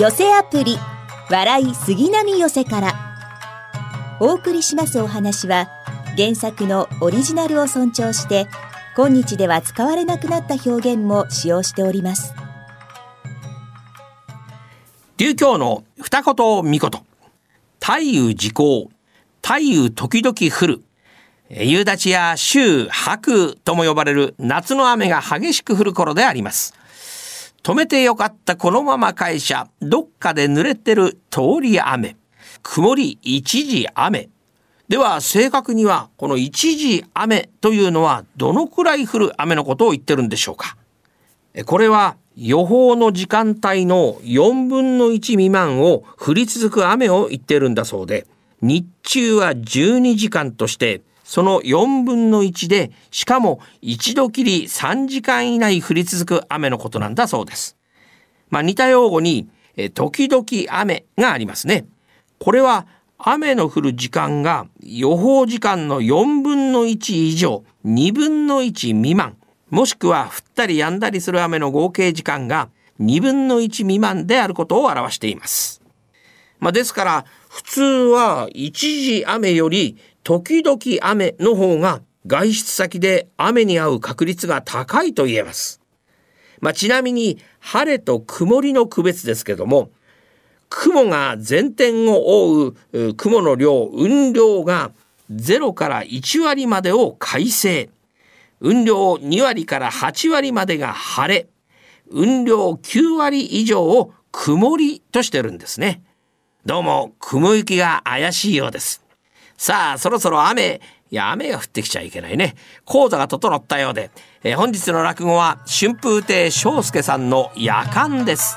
寄せアプリ笑い杉並寄せから。お送りしますお話は原作のオリジナルを尊重して今日では使われなくなった表現も使用しております。流教の二言三言太雨時効太雨時々降る。夕立や週白とも呼ばれる夏の雨が激しく降る頃であります。止めてよかったこのまま会社。どっかで濡れてる通り雨。曇り一時雨。では正確にはこの一時雨というのはどのくらい降る雨のことを言ってるんでしょうか。これは予報の時間帯の4分の1未満を降り続く雨を言ってるんだそうで。日中は12時間としてその4分の1でしかも一度きり3時間以内降り続く雨のことなんだそうです。まあ似た用語に時々雨がありますね。これは雨の降る時間が予報時間の4分の1以上、2分の1未満、もしくは降ったり止んだりする雨の合計時間が2分の1未満であることを表しています。まあ、ですから、普通は一時雨より時々雨の方が外出先で雨に遭う確率が高いと言えます。まあ、ちなみに晴れと曇りの区別ですけども、雲が全天を覆う雲の量、雲量が0から1割までを快晴。雲量2割から8割までが晴れ。雲量9割以上を曇りとしてるんですね。どうも雲行きが怪しいようです。さあ、そろそろ雨、いや、雨が降ってきちゃいけないね。講座が整ったようで、え本日の落語は春風亭昇介さんの夜間です。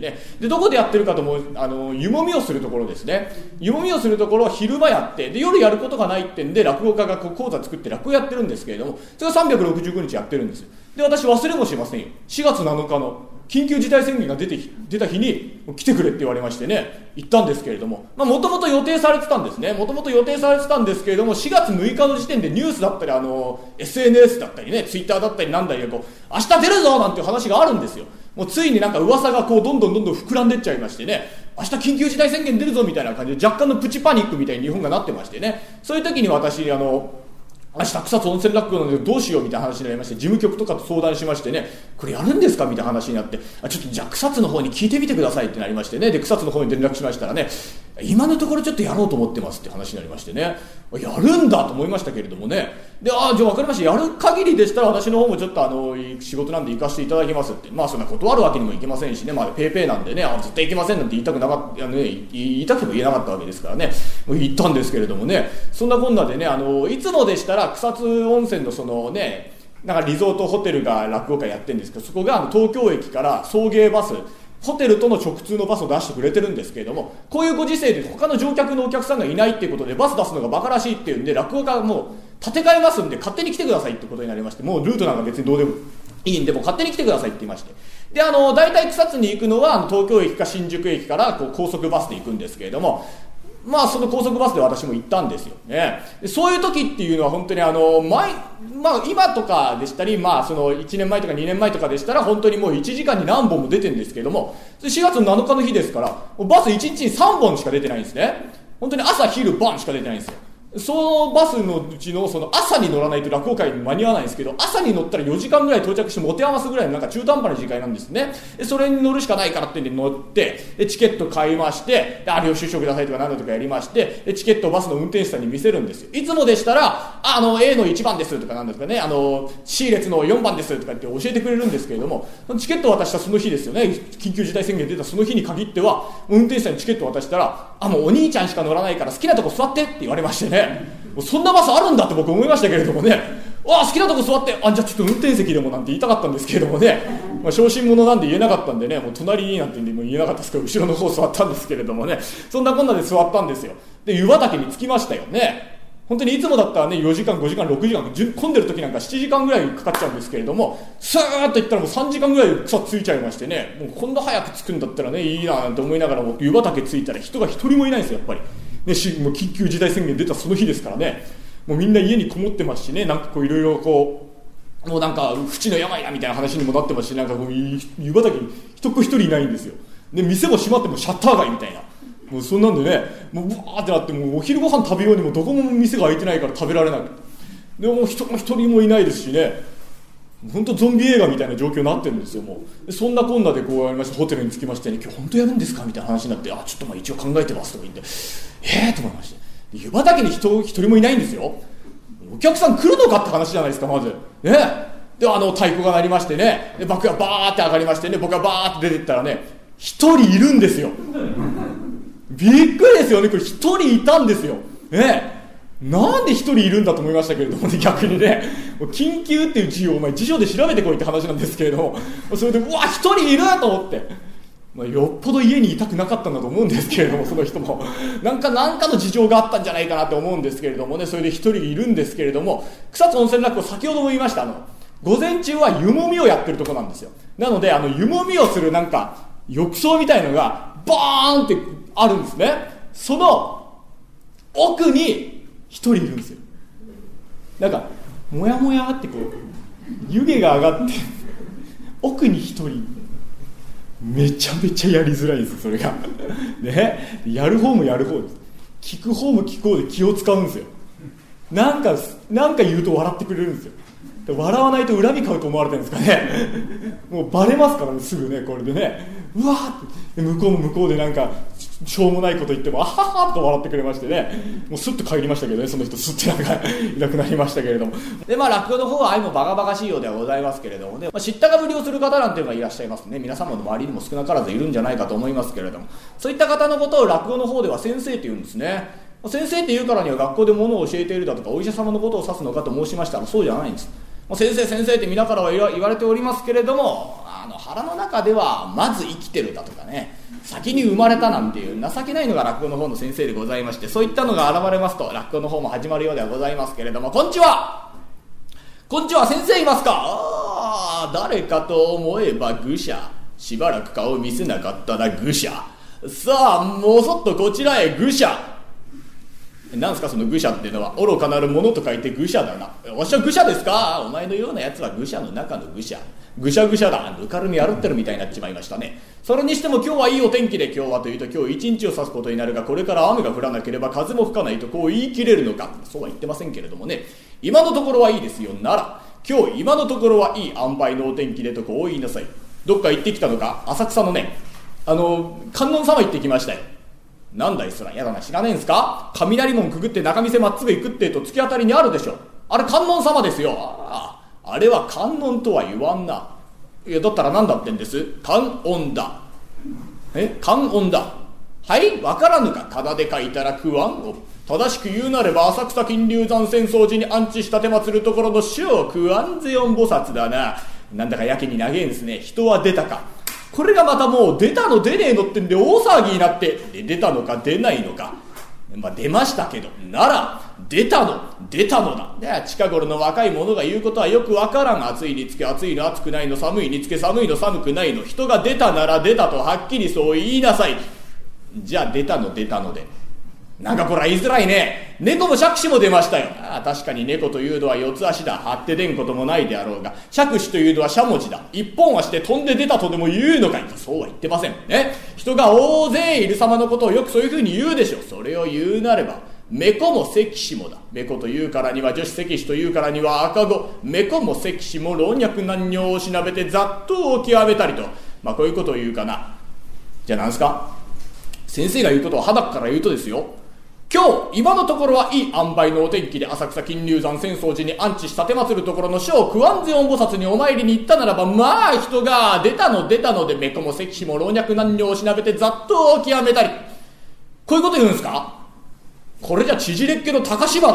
ね、でどこでやってるかともあの湯もみをするところですね。湯もみをするところを昼間やってで夜やることがないってんで落語家がこう講座作って落語やってるんですけれどもそれが365日やってるんです。で私忘れもしませんよ。4月7日の緊急事態宣言が出て出た日に来てくれって言われましてね行ったんですけれどももともと予定されてたんですね。もともと予定されてたんですけれども4月6日の時点でニュースだったりあの SNS だったりねツイッターだったりなんだりこう明日出るぞなんていう話があるんですよ。もうついになんか噂がこうどんどんどんどん膨らんでっちゃいましてね明日緊急事態宣言出るぞみたいな感じで若干のプチパニックみたいに日本がなってましてね。そういう時に私あの明日草津温泉落語なのでどうしようみたいな話になりまして事務局とかと相談しましてねこれやるんですかみたいな話になってあちょっとじゃあ草津の方に聞いてみてくださいってなりましてね。で草津の方に連絡しましたらね今のところちょっとやろうと思ってますって話になりましてね。やるんだと思いましたけれどもね。でああじゃあ分かりました。やる限りでしたら私の方もちょっとあの仕事なんで行かせていただきますって。まあそんな断るわけにもいきませんしね。まあペーペーなんでね。あ絶対行きませんなんて言いたくなかった、ね、言いたくても言えなかったわけですからね。もう行ったんですけれどもね。そんなこんなでねあのいつもでしたら草津温泉のそのねなんかリゾートホテルが落語会やってるんですけどそこが東京駅から送迎バスホテルとの直通のバスを出してくれてるんですけれどもこういうご時世で他の乗客のお客さんがいないっていうことでバス出すのが馬鹿らしいっていうんで落語家がもう建て替えますんで勝手に来てくださいってことになりましてもうルートなんか別にどうでもいいんでもう勝手に来てくださいって言いまして。であの大体草津に行くのは東京駅か新宿駅からこう高速バスで行くんですけれどもまあその高速バスで私も行ったんですよね。そういう時っていうのは本当にあの前、まあ、今とかでしたり、まあ、その1年前とか2年前とかでしたら本当にもう1時間に何本も出てるんですけども4月7日の日ですからバス1日に3本しか出てないんですね。本当に朝昼晩しか出てないんですよ。そのバスのうちのその朝に乗らないと落語会に間に合わないんですけど朝に乗ったら4時間ぐらい到着して持て余すぐらいのなんか中途半端な時間なんですね。それに乗るしかないからってんで乗ってチケット買いましてあ領収書くださいとか何だとかやりましてチケットをバスの運転手さんに見せるんですよ。いつもでしたらあの A の1番ですとかなんですかねあの C 列の4番ですとかって教えてくれるんですけれどもチケットを渡したその日ですよね。緊急事態宣言出たその日に限っては運転手さんにチケットを渡したらあもうお兄ちゃんしか乗らないから好きなとこ座ってって言われましてね。もうそんなバスあるんだって僕思いましたけれどもね。わあ好きなとこ座ってあじゃあちょっと運転席でもなんて言いたかったんですけれどもね、まあ、小心者なんで言えなかったんでねもう隣になんて言えなかったですけど後ろの方座ったんですけれどもね。そんなこんなで座ったんですよ。で湯畑に着きましたよね。本当にいつもだったらね4時間5時間6時間混んでる時なんか7時間ぐらいかかっちゃうんですけれどもスーッといったらもう3時間ぐらい草ついちゃいましてねもうこんな早く着くんだったらねいいななんて思いながらも湯畑着いたら人が一人もいないんですよやっぱり。ね、しもう緊急事態宣言出たその日ですからね。もうみんな家にこもってますしねなんかこういろいろこうもうなんか不治の病だみたいな話にもなってますしなんかこう湯畑に人っ子一人いないんですよ。で店も閉まってもシャッター街みたいな。もうそんなんでねもううわーってなってもうお昼ご飯食べようにもどこも店が開いてないから食べられなくでも人も一人もいないですしね本当ゾンビ映画みたいな状況になってるんですよもう。そんなこんなでこうやりましてホテルに着きましてね今日本当やるんですか？みたいな話になってあちょっとまあ一応考えてますとか言ってええー、と思いまして。湯畑に人一人もいないんですよ。お客さん来るのかって話じゃないですかまず。ね。であの太鼓が鳴りましてね。で爆がバーって上がりましてね。僕がバーって出てったらね一人いるんですよ。びっくりですよねこれ一人いたんですよねなんで一人いるんだと思いましたけれどもね、逆にね、緊急っていう字をお前辞書で調べてこいって話なんですけれども、それで、うわ、一人いると思って。まあ、よっぽど家にいたくなかったんだと思うんですけれども、その人も。なんか、なんかの事情があったんじゃないかなって思うんですけれどもね、それで一人いるんですけれども、草津温泉落語、先ほども言いました、あの、午前中は湯もみをやってるとこなんですよ。なので、あの、湯もみをするなんか、浴槽みたいのが、バーンってあるんですね。その、奥に、一人いるんですよ。なんかもやもやってこう湯気が上がって奥に一人。めちゃめちゃやりづらいですそれが。ね。やる方もやる方です。聞く方も聞く方で気を使うんですよ。なんかなんか言うと笑ってくれるんですよ。笑わないと恨み買うと思われてるんですかね。もうバレますからねすぐねこれでね。うわーって向こうも向こうでなんかしょうもないこと言ってもあははと笑ってくれましてね。もうスッと帰りましたけどね。その人スッてなんかいなくなりましたけれどもでまあ落語の方は愛もバカバカしいようではございますけれどもね、まあ、知ったかぶりをする方なんていうのがいらっしゃいますね。皆様の周りにも少なからずいるんじゃないかと思いますけれども。そういった方のことを落語の方では先生って言うんですね。先生って言うからには学校で物を教えているだとかお医者様のことを指すのかと申しましたらそうじゃないんです。先生先生って皆からは言われておりますけれどもの腹の中ではまず生きてるだとかね先に生まれたなんていう情けないのが落語の方の先生でございましてそういったのが現れますと落語の方も始まるようではございますけれどもこんにちは。こんにちは先生いますか？ああ誰かと思えば愚者。しばらく顔見せなかったな愚者。さあもうそっとこちらへ愚者。なんすかその愚者っていうのは愚かなるものと書いて愚者だな。わしは愚者ですか？お前のようなやつは愚者の中の愚者。ぐしゃぐしゃだ。ぬかるみ歩ってるみたいになっちまいましたね。それにしても今日はいいお天気で今日はというと今日一日を指すことになるがこれから雨が降らなければ風も吹かないとこう言い切れるのか。そうは言ってませんけれどもね。今のところはいいですよ。なら今日今のところはいい塩梅のお天気でとこう言いなさい。どっか行ってきたのか？浅草のね。あの観音様行ってきましたよ。なんだいそらやだな。知らねえんすか？雷門くぐって中見世まっすぐ行くってえと突き当たりにあるでしょ。あれ観音様ですよ。ああ。あれは観音とは言わんな。いやだったら何だってんです？観音だ。え？観音だ。はい？わからぬか。ただで書いたら食わん。を正しく言うなれば浅草金龍山戦争時に安置したてまつるところの主を食わんぜよん菩薩だな。なんだかやけに長えんすね。人は出たか。これがまたもう出たの出ねえのってんで大騒ぎになって。で出たのか出ないのか。まあ出ましたけど。なら出たの出たのだで近頃の若い者が言うことはよくわからん暑いにつけ暑いの暑くないの寒いにつけ寒いの寒くないの人が出たなら出たとはっきりそう言いなさいじゃあ出たの出たのでなんかこれは言いづらいね。猫も杓子も出ましたよ。ああ、確かに猫というのは四つ足だ。張って出んこともないであろうが、杓子というのはしゃもじだ。一本足で飛んで出たとでも言うのかいそうは言ってません。ね。人が大勢いる様のことをよくそういうふうに言うでしょう。それを言うなれば、猫も関子もだ。猫というからには女子関子というからには赤子。猫も関子も老若男女をしなべて雑踏を極めたりと。まあこういうことを言うかな。じゃあ何すか？先生が言うことを肌から言うとですよ。今日、今のところはいい塩梅のお天気で浅草金龍山浅草寺に安置したてまつるところの小九安世音菩薩にお参りに行ったならば、まあ人が出たの出たので、めこも石碑も老若男女をしなべてざっとを極めたり。こういうこと言うんですか？これじゃ縮れっけの高柴だ。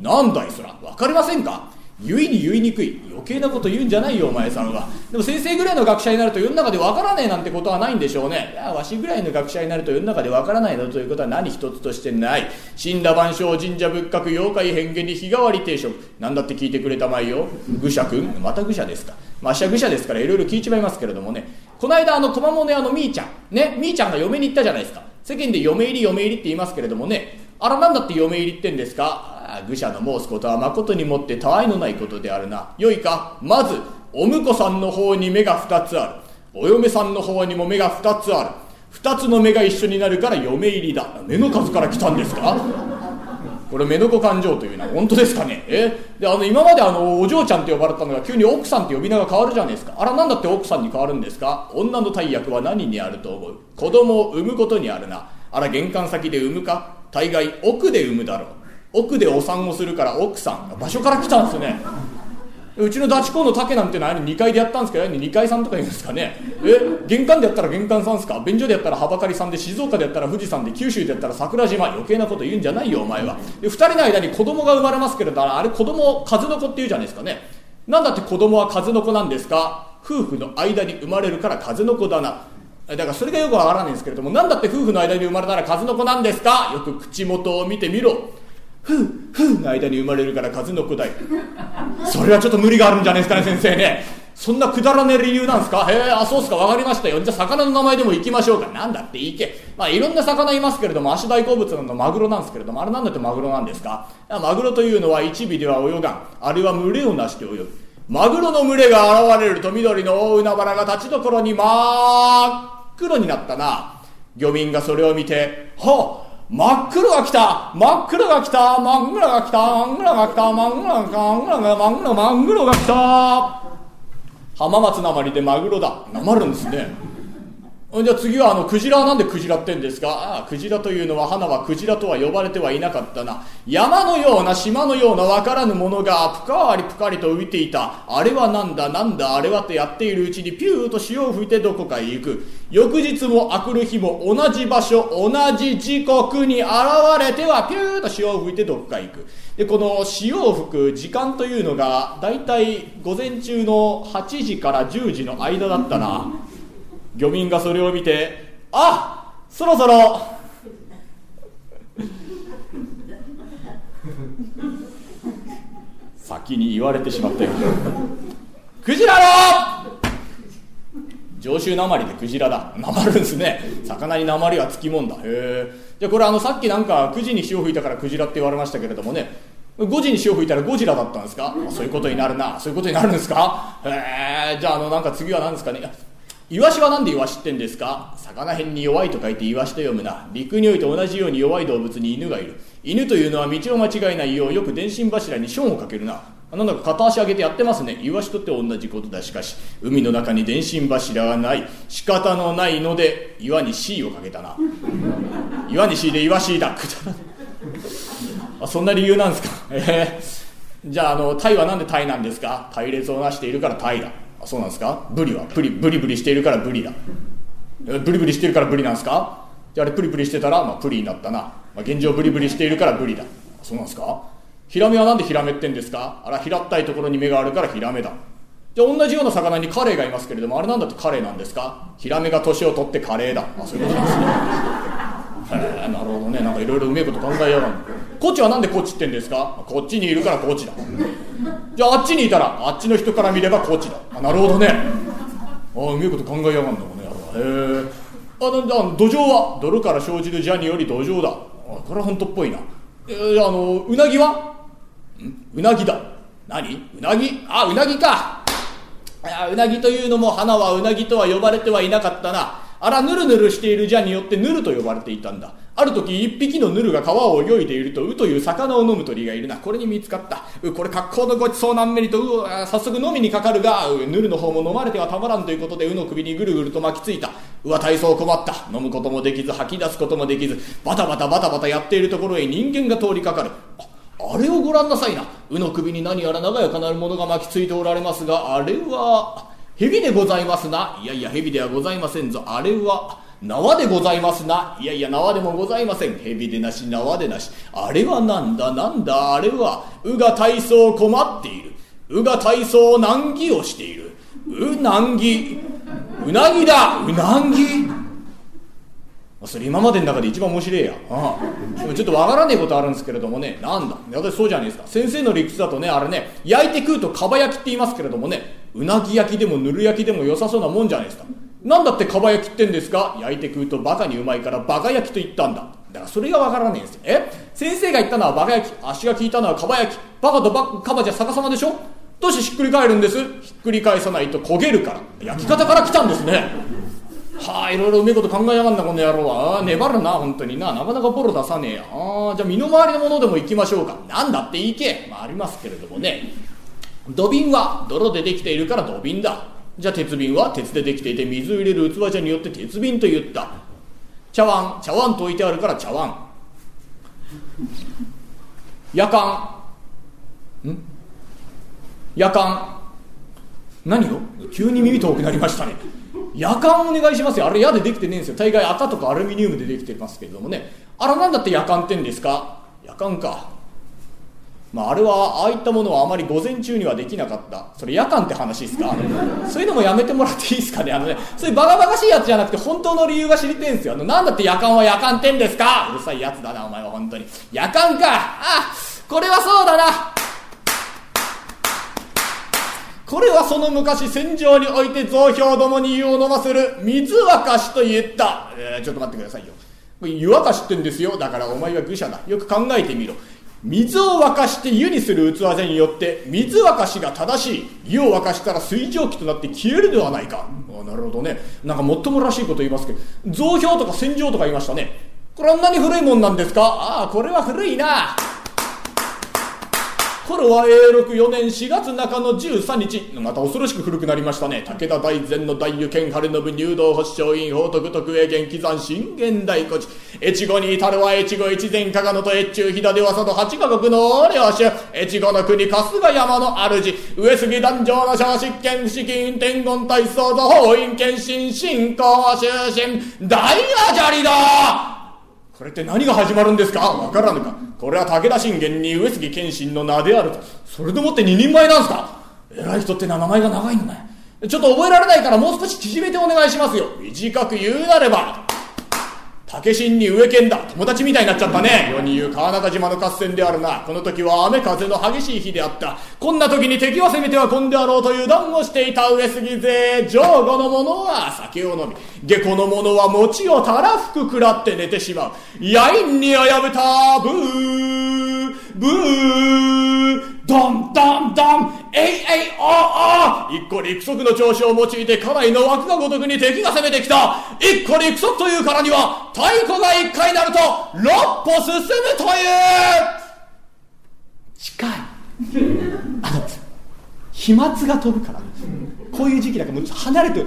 な。なんだいそら。わかりませんか？言いに言いにくい。余計なこと言うんじゃないよお前さんは。でも先生ぐらいの学者になると世の中でわからねえなんてことはないんでしょうね。いやわしぐらいの学者になると世の中でわからないのということは何一つとしてない。死んだ万象神社仏閣妖怪変幻に日替わり定食。なんだって聞いてくれたまえよ。愚者くん。また愚者ですか。まあ、しは愚者ですからいろいろ聞いちまいますけれどもね。この間あの駒物屋のみーちゃん。ねみーちゃんが嫁に行ったじゃないですか。世間で嫁入り嫁入りって言いますけれどもね。あらなんだって嫁入りってんですか？愚者の申すことは誠にもってたわいのないことであるな。よいか。まずお婿さんの方に目が2つある。お嫁さんの方にも目が2つある。2つの目が一緒になるから嫁入りだ。目の数から来たんですか？これ目の子感情というのは本当ですかね？え？であの今まであのお嬢ちゃんって呼ばれたのが急に奥さんって呼び名が変わるじゃないですか。あら何だって奥さんに変わるんですか？女の大役は何にあると思う？子供を産むことにあるな。あら玄関先で産むか？大概奥で産むだろう。奥でお産をするから奥さん場所から来たんですね。うちのダチ公の竹なんてのは2階でやったんですけど2階さんとか言うんですかね。え玄関でやったら玄関さんですか？便所でやったらはばかりさんで静岡でやったら富士山で九州でやったら桜島。余計なこと言うんじゃないよお前は。で2人の間に子供が生まれますけれどあれ子供数の子って言うじゃないですかね。なんだって子供は数の子なんですか？夫婦の間に生まれるから数の子だな。だからそれがよくわからないんですけれどもなんだって夫婦の間に生まれたら数の子なんですか？よく口元を見てみろ。ふうふうの間に生まれるから数の子だよそれはちょっと無理があるんじゃないですかね先生ね。そんなくだらねえ理由なんですか？へえあそうっすか。分かりましたよ。じゃあ魚の名前でも行きましょうか。なんだっていいけ。まあいろんな魚いますけれども足大好物なのマグロなんですけれどもあれなんだってマグロなんですか？マグロというのは一尾では泳がん。あれは群れをなして泳ぐ。マグロの群れが現れると緑の大海原が立ちどころに真っ黒になったな。漁民がそれを見てはあ真っ黒が来た。真っ黒が来た。真っ黒が来た。真っ黒が来た。真っ黒が来た。真っ黒が真っ黒真っ黒が来た。浜松なまりでマグロだ。なまるんですね。じゃあ次はあのクジラはなんでクジラってんですか？ああクジラというのは花はクジラとは呼ばれてはいなかったな。山のような島のようなわからぬものがぷかりぷかりと浮いていた。あれはなんだ？なんだ？あれはとやっているうちにピューと潮を吹いてどこかへ行く。翌日も明くる日も同じ場所同じ時刻に現れてはピューと潮を吹いてどこかへ行く。でこの潮を吹く時間というのがだいたい午前中の8時から10時の間だったな。漁民がそれを見てあそろそろ。先に言われてしまったよ。クジラだ。上州なまりでクジラだ。なまるんですね。魚になまりはつきもんだ。へえじゃあこれあのさっきなんか9時に潮吹いたからクジラって言われましたけれどもね。5時に潮吹いたらゴジラだったんですか？そういうことになるな。そういうことになるんですか？へえじゃああのなんか次は何ですかね？イワシは何でイワシってんですか魚辺に弱いと書いてイワシと読むな陸において同じように弱い動物に犬がいる犬というのは道を間違えないようよく電信柱にションをかけるななんだか片足上げてやってますねイワシとって同じことだしかし海の中に電信柱がない仕方のないので岩に C をかけたな岩に C でイワシだくだらあそんな理由なんですか？えー、じゃああのタイは何でタイなんですか？隊列をなしているからタイだ。そうなんですか？ブリは？プリブリブリしているからブリだ。ブリブリしているからブリなんですか？じゃあれプリプリしてたら、まあ、プリになったな、まあ、現状ブリブリしているからブリだ。そうなんですか？ヒラメはなんでヒラメってんですか？あら平ったいところに目があるからヒラメだ。じゃ同じような魚にカレイがいますけれどもあれなんだってカレイなんですか？ヒラメが年を取ってカレーだ。あそういうことなんですね。へえなるほどね。なんかいろいろうめえこと考えやがるこっちはなんでこっちってんですか？こっちにいるからこっちだ。じゃああっちにいたらあっちの人から見ればこっちだ。あなるほどね。ああうめえこと考えやがんだもんねへえ。あのあ土壌は泥から生じる蛇により土壌だ。あこれは本当っぽいな。えー、あのうなぎは？うなぎだ。何？うなぎ？あうなぎか。あうなぎというのも花はうなぎとは呼ばれてはいなかったな。あらぬるぬるしている蛇によってヌルと呼ばれていたんだ。ある時一匹のヌルが川を泳いでいるとウという魚を飲む鳥がいる。なこれに見つかった。うこれ格好のごちそうなんめにとう早速飲みにかかるがうヌルの方も飲まれてはたまらんということでうの首にぐるぐると巻きついた。うは体操困った。飲むこともできず吐き出すこともできずバタバタバタバタやっているところへ人間が通りかかる。あれをご覧なさいな。うの首に何やら長やかなるものが巻きついておられますがあれは蛇でございますな。いやいや蛇ではございませんぞ。あれは縄でございますな。いやいや縄でもございません。蛇でなし縄でなし。あれはなんだ？なんだ？あれはうが体操困っている。うが体操難儀をしている。う難儀。うなぎだ！うなぎそれ今までの中で一番面白いや。ああ。ちょっとわからねえことあるんですけれどもね。なんだ？私そうじゃないですか。先生の理屈だとねあれね焼いて食うとかば焼きって言いますけれどもね。うなぎ焼きでもぬる焼きでも良さそうなもんじゃないですか。なんだってかば焼きってんですか？焼いて食うとバカにうまいからバカ焼きと言ったんだ。だからそれがわからねえんですよ。え？先生が言ったのはバカ焼き。足が効いたのはかば焼き。バカとバカバじゃ逆さまでしょ？どうしてひっくり返るんです？ひっくり返さないと焦げるから。焼き方から来たんですね。はあいろいろうめえこと考えやがんなこの野郎は。あ粘るな本当にな。なかなかボロ出さねえやああじゃあ身の回りのものでも行きましょうか。なんだっていいけ。まあありますけれどもね。土瓶は泥でできているから土瓶だ。じゃあ鉄瓶は鉄でできていて水を入れる器茶によって鉄瓶と言った。茶碗茶碗と置いてあるから茶碗。夜間。ん？夜間。何よ急に耳遠くなりましたね。夜間お願いしますよ。あれ矢でできてねえんですよ。大概赤とかアルミニウムでできてますけれどもね。あれなんだって夜間ってんですか？夜間か。まあ、あれはああいったものはあまり午前中にはできなかった。それ夜間って話ですか？そういうのもやめてもらっていいですかね？あのねそういうバカバカしいやつじゃなくて本当の理由が知りてんですよ。あのなんだって夜間は夜間ってんですか？うるさいやつだなお前は本当に。夜間か！あこれはそうだな！これはその昔戦場において増票どもに湯を飲ませる水沸かしと言った、えー、ちょっと待ってくださいよ。湯沸かしってんですよ。だからお前は愚者だ。よく考えてみろ。水を沸かして湯にする器座によって水沸かしが正しい湯を沸かしたら水蒸気となって消えるではないか。ああなるほどね。なんかもっともらしいこと言いますけど造氷とか洗浄とか言いましたね。これあんなに古いもんなんですか？ああこれは古いな。頃は永禄4年4月中の13日。また恐ろしく古くなりましたね。武田大前の大湯県晴信入道保守院法徳徳永元喜山信玄大古地越後に至るは越後越前加賀野と越中飛騨でわさと八カ国の領主越後の国春日山の主。上杉壇上の小執権資金天言体操座法院検診信仰終身大アジャリだこれって何が始まるんですか？わからぬか。これは武田信玄に上杉謙信の名であると。それでもって二人前なんすか？偉い人って名前が長いのね。ちょっと覚えられないからもう少し縮めてお願いしますよ。短く言うなれば。竹新に上剣だ。友達みたいになっちゃったね。世に言う川中島の合戦であるな。この時は雨風の激しい日であった。こんな時に敵は攻めては込んであろうと油断をしていた上杉勢。上後の者は酒を飲み。下戸の者は餅をたらふく食らって寝てしまう。野因にあやめたブー。ブー。ドンドンドンえいえいおお一個陸足の調子を用いて家内の枠がごとくに敵が攻めてきた。一個陸足というからには太鼓が一回なると六歩進むという。近い。あの飛沫が飛ぶから。こういう時期なんかもう離れてる。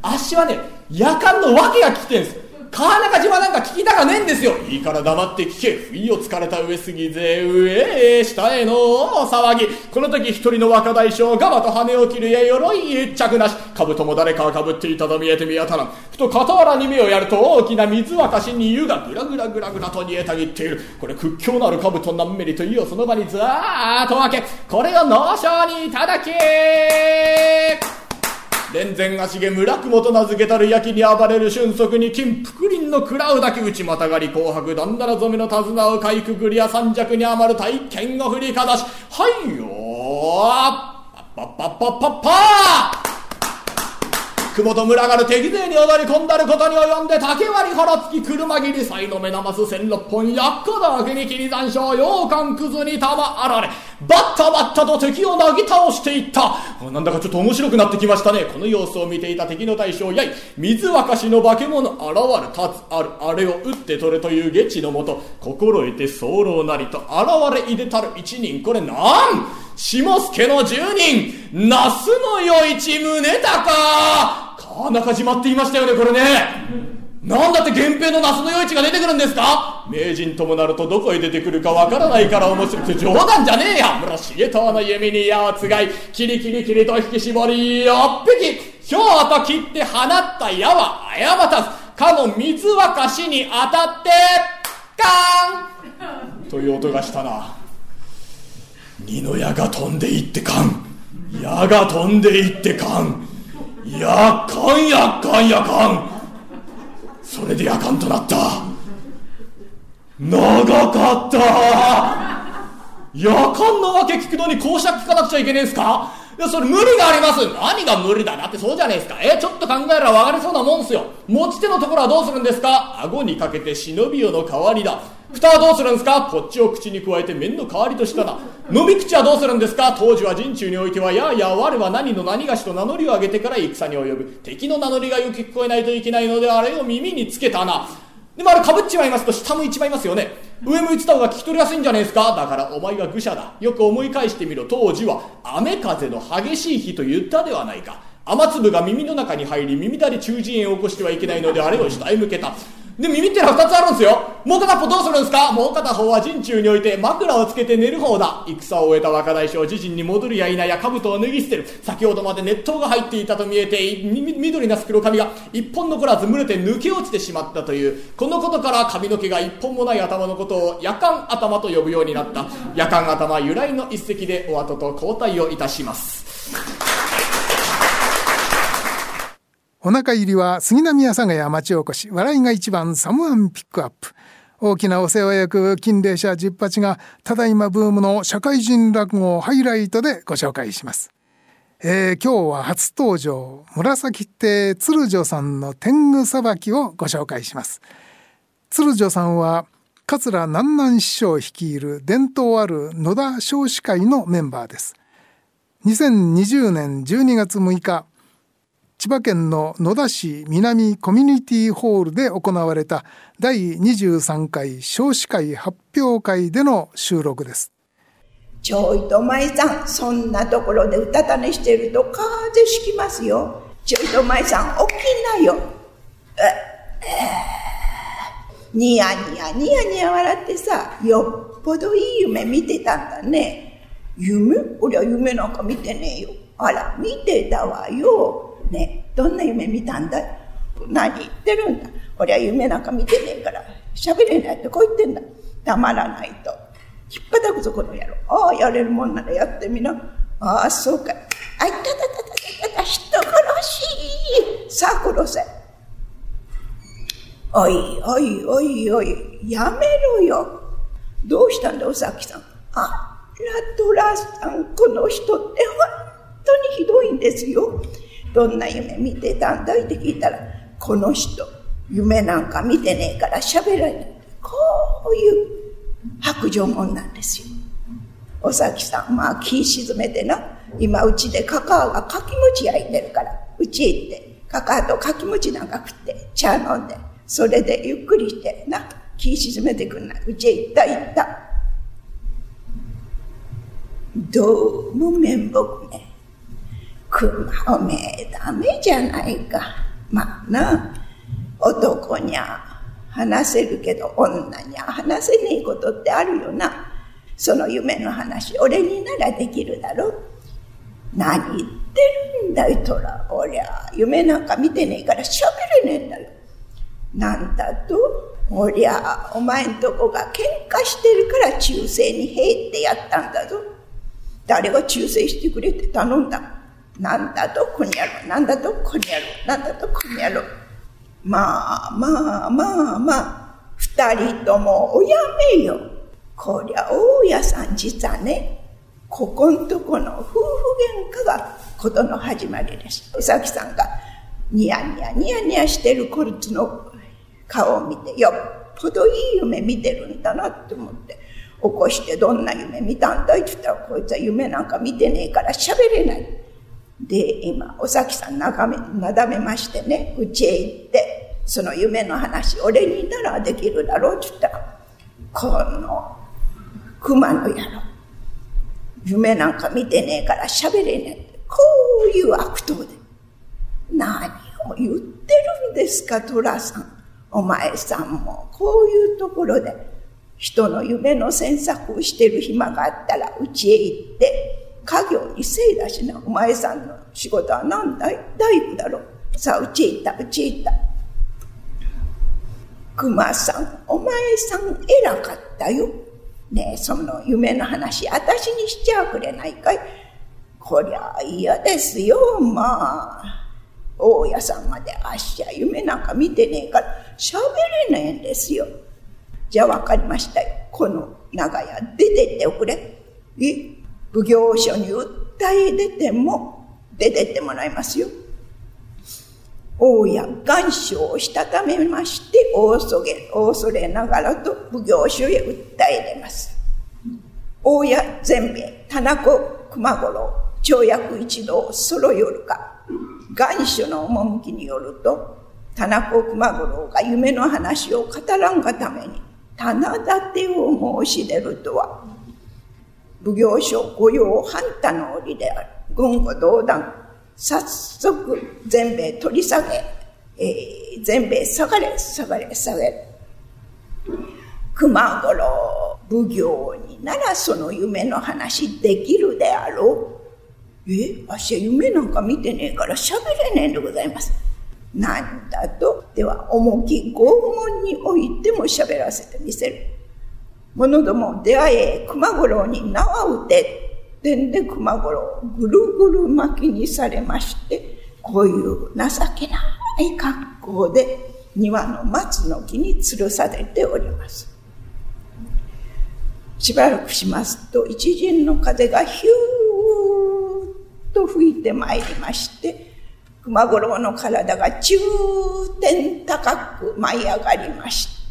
足はね夜間の訳が来てるんです。川中島なんか聞きたかねえんですよ。いいから黙って聞け。不意をつかれた上杉勢上へ下への騒ぎ。この時一人の若大将がまと羽を切るや鎧一着なし。兜も誰かが被っていたと見えて見当たらん。ふと傍らに目をやると大きな水沸かしに湯がぐらぐらぐらぐらと煮えたぎっている。これ屈強なる兜何メリと湯をその場にずーっと分け。これを脳症にいただけ連前足毛村雲と名付けたる焼きに暴れる俊足に金福林の食らうだけ打ちまたがり紅白だんだら染めの手綱をかいくぐりや三尺に余る体験を振りかざし。はいよー。パッパッパッパッパー雲と群がる敵勢に踊り込んだることに及んで竹割り腹つき車切り才の目玉す千六本やっこだけに切り残照羊羹くずに玉あられ。バッタバッタと敵をなぎ倒していった。なんだかちょっと面白くなってきましたね。この様子を見ていた敵の大将やい水沸かしの化け物現る立つあるあれを打って取れという下地のもと心得て候なりと現れいでたる一人。これなん？下助の十人。那須の余一宗高川中島って言いましたよね、これね。なんだって源平の那須の余市が出てくるんですか？名人ともなるとどこへ出てくるかわからないから面白くて冗談じゃねえや。村重藤の弓に矢をつがい、キリキリキリと引き絞り、よっぴき、ひょうと切って放った矢は誤たず、かの水沸かしに当たって、カーン！という音がしたな。二の矢が飛んでいってかん。矢が飛んでいってかん。やっかんやっかんやかんそれでやかんとなった長かったやかんのわけ聞くのに講釈聞かなくちゃいけねえんすか？いや、それ無理があります。何が無理だなってそうじゃねえすか？え、ちょっと考えれば分かりそうなもんすよ。持ち手のところはどうするんですか？顎にかけて忍びよの代わりだ。蓋はどうするんですか？こっちを口に加えて面の代わりとしたな。飲み口はどうするんですか？当時は陣中においては、やあやあ我は何の何がしと名乗りを上げてから戦に及ぶ。敵の名乗りがよく聞こえないといけないので、あれを耳につけたな。でもあれ被っちまいますと下向いちまいますよね。上向いてた方が聞き取りやすいんじゃねえですか？だからお前が愚者だ。よく思い返してみろ。当時は雨風の激しい日と言ったではないか。雨粒が耳の中に入り耳だれ中耳炎を起こしてはいけないのであれを下へ向けた。で、耳ってのは二つあるんですよ。もう片方どうするんですか？もう片方は陣中において枕をつけて寝る方だ。戦を終えた若大将自陣に戻るや否や兜を脱ぎ捨てる。先ほどまで熱湯が入っていたと見えて、緑なす黒髪が一本残らず蒸れて抜け落ちてしまったという、このことから髪の毛が一本もない頭のことを夜間頭と呼ぶようになった。夜間頭由来の一石でお後と交代をいたします。お腹入りは杉並阿佐ヶ谷町おこし。笑いが一番サムアンピックアップ。大きなお世話役金霊社十八がただいまブームの社会人落語をハイライトでご紹介します、えー、今日は初登場紫亭鶴女さんの天狗さばきをご紹介します。鶴女さんは桂南南師匠率いる伝統ある野田少子会のメンバーです。2020年12月6日千葉県の野田市南コミュニティホールで行われた第23回少子会発表会での収録です。ちょいと舞さん、そんなところでうたた寝してると風邪ひきますよ。ちょいと舞さん、起きなよ。え、えー、ニヤニヤニヤニヤ笑ってさ、よっぽどいい夢見てたんだね。夢？俺は夢なんか見てねえよ。あら、見てたわよ。ねどんな夢見たんだ？何言ってるんだ？俺は夢なんか見てねえから喋れないってこう言ってんだ。黙らないと。引っ叩くぞこの野郎。ああやれるもんならやってみな。ああそうか。あいたたたたたた人殺しさあ殺せ。おいおいおいおいやめろよ。どうしたんだおさきさん？あラトラさんこの人って本当にひどいんですよ。どんな夢見てたんだいって聞いたら、この人、夢なんか見てねえから喋らない。こういう白状もんなんですよ。お咲さん、まあ気沈めてな、今うちでカカオがかき餅焼いてるから、うち行って、カカオとかき餅なんか食って、茶飲んで、それでゆっくりしてな、気沈めてくんなうちへ行った行った。どうも面目ね。熊おめえダメじゃないか。まあな、男にゃ話せるけど女にゃ話せねえことってあるよな。その夢の話、俺にならできるだろ。何言ってるんだい、トラ。俺ゃ、夢なんか見てねえから喋れねえんだよ。なんだと？おりゃ、お前んとこが喧嘩してるから忠誠にへってやったんだぞ。誰が忠誠してくれって頼んだ。なんだとこにゃろ、なんだとこにゃろ、なんだとこにゃろう。まあまあまあまあ、二人ともおやめよ。こりゃ大家さん実はね、ここんとこの夫婦喧嘩がことの始まりです。おさきさんがニヤニヤニヤニヤしてるこいつの顔を見て、よっぽどいい夢見てるんだなって思って、起こしてどんな夢見たんだいって言ったら、こいつは夢なんか見てねえから喋れない。で、今、おさきさんなめ、なだめましてね、うちへ行って、その夢の話、俺にならできるだろうって言ったら、この、熊の野郎、夢なんか見てねえから喋れねえ。こういう悪党で。何を言ってるんですか、寅さん。お前さんも、こういうところで、人の夢の詮索をしてる暇があったら、うちへ行って、家業にせいだしな。お前さんの仕事は何だい？大工だろ。さあ、うちへ行った、うちへ行った。熊さん、お前さん偉かったよ。ねえ、その夢の話、私にしちゃくれないかい？こりゃ嫌ですよ、まあ。大家さんまであっしゃ夢なんか見てねえから喋れねえんですよ。じゃあ分かりましたよ。この長屋出てっておくれ。え？奉行所に訴え出ても出てってもらいますよ。王や願書をしたためまして、恐れ、恐れながらと奉行所へ訴え出ます。大や全米、田中熊五郎、跳躍一同揃よるか、願書の趣によると、田中熊五郎が夢の話を語らんがために、棚立てを申し出るとは、奉行所御用反他の折である。軍後同断、早速全米取り下げ、えー、全米下がれ、下がれ、下がれ。熊五郎奉行にならその夢の話できるであろう。え、わしは夢なんか見てねえから喋れねえんでございます。なんだと、では重き拷問においても喋らせてみせる。者ども出会え熊五郎に縄を打て、てんで熊五郎ぐるぐる巻きにされまして、こういう情けない格好で庭の松の木に吊るされております。しばらくしますと一陣の風がヒューッと吹いてまいりまして熊五郎の体が中天高く舞い上がりました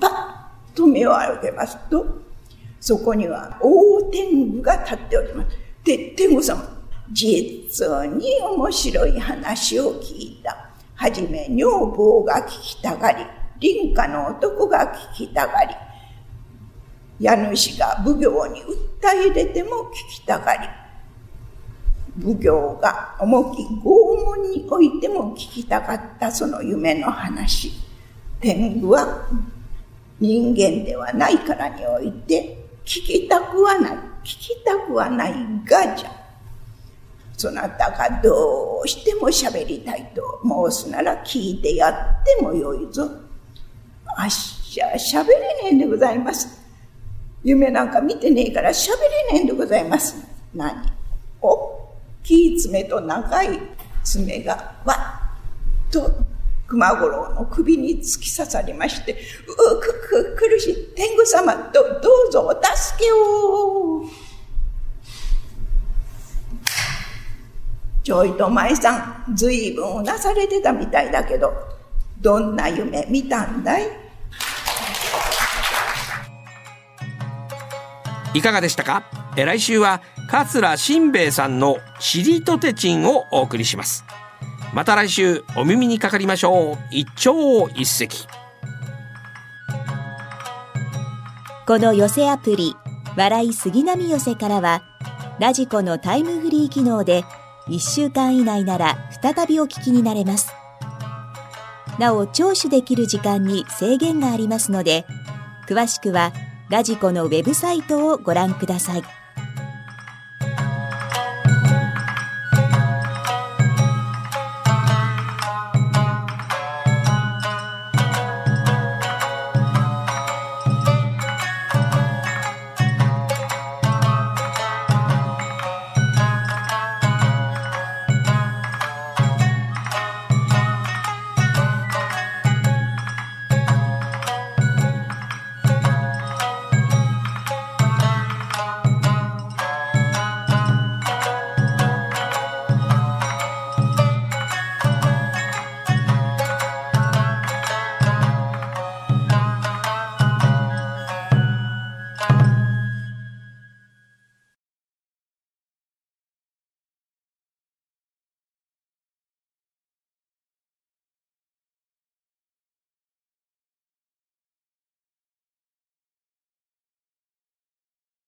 パッと目を開けますとそこには大天狗が立っておりますで天狗様実に面白い話を聞いたはじめ女房が聞きたがり林家の男が聞きたがり、家主が奉行に訴え出ても聞きたがり、奉行が重き拷問においても聞きたかったその夢の話。天狗は人間ではないからにおいて聞きたくはない、聞きたくはないがじゃ。そなたがどうしても喋りたいと申すなら聞いてやってもよいぞ。あっしゃ、喋れねえんでございます。夢なんか見てねえから喋れねえんでございます。何？おっきい爪と長い爪がわっと熊五郎の首に突き刺さりまして、うくく苦しい天狗様どどうぞお助けを。ちょいと前さん、ずいぶんうなされてたみたいだけど、どんな夢見たんだい？いかがでしたか？え来週は桂新兵衛さんのしりとてちんをお送りします。また来週お耳にかかりましょう。一朝一夕。この寄せアプリ笑い杉並寄せからはラジコのタイムフリー機能で1週間以内なら再びお聞きになれます。なお聴取できる時間に制限がありますので詳しくは「ラジコのウェブサイトをご覧ください。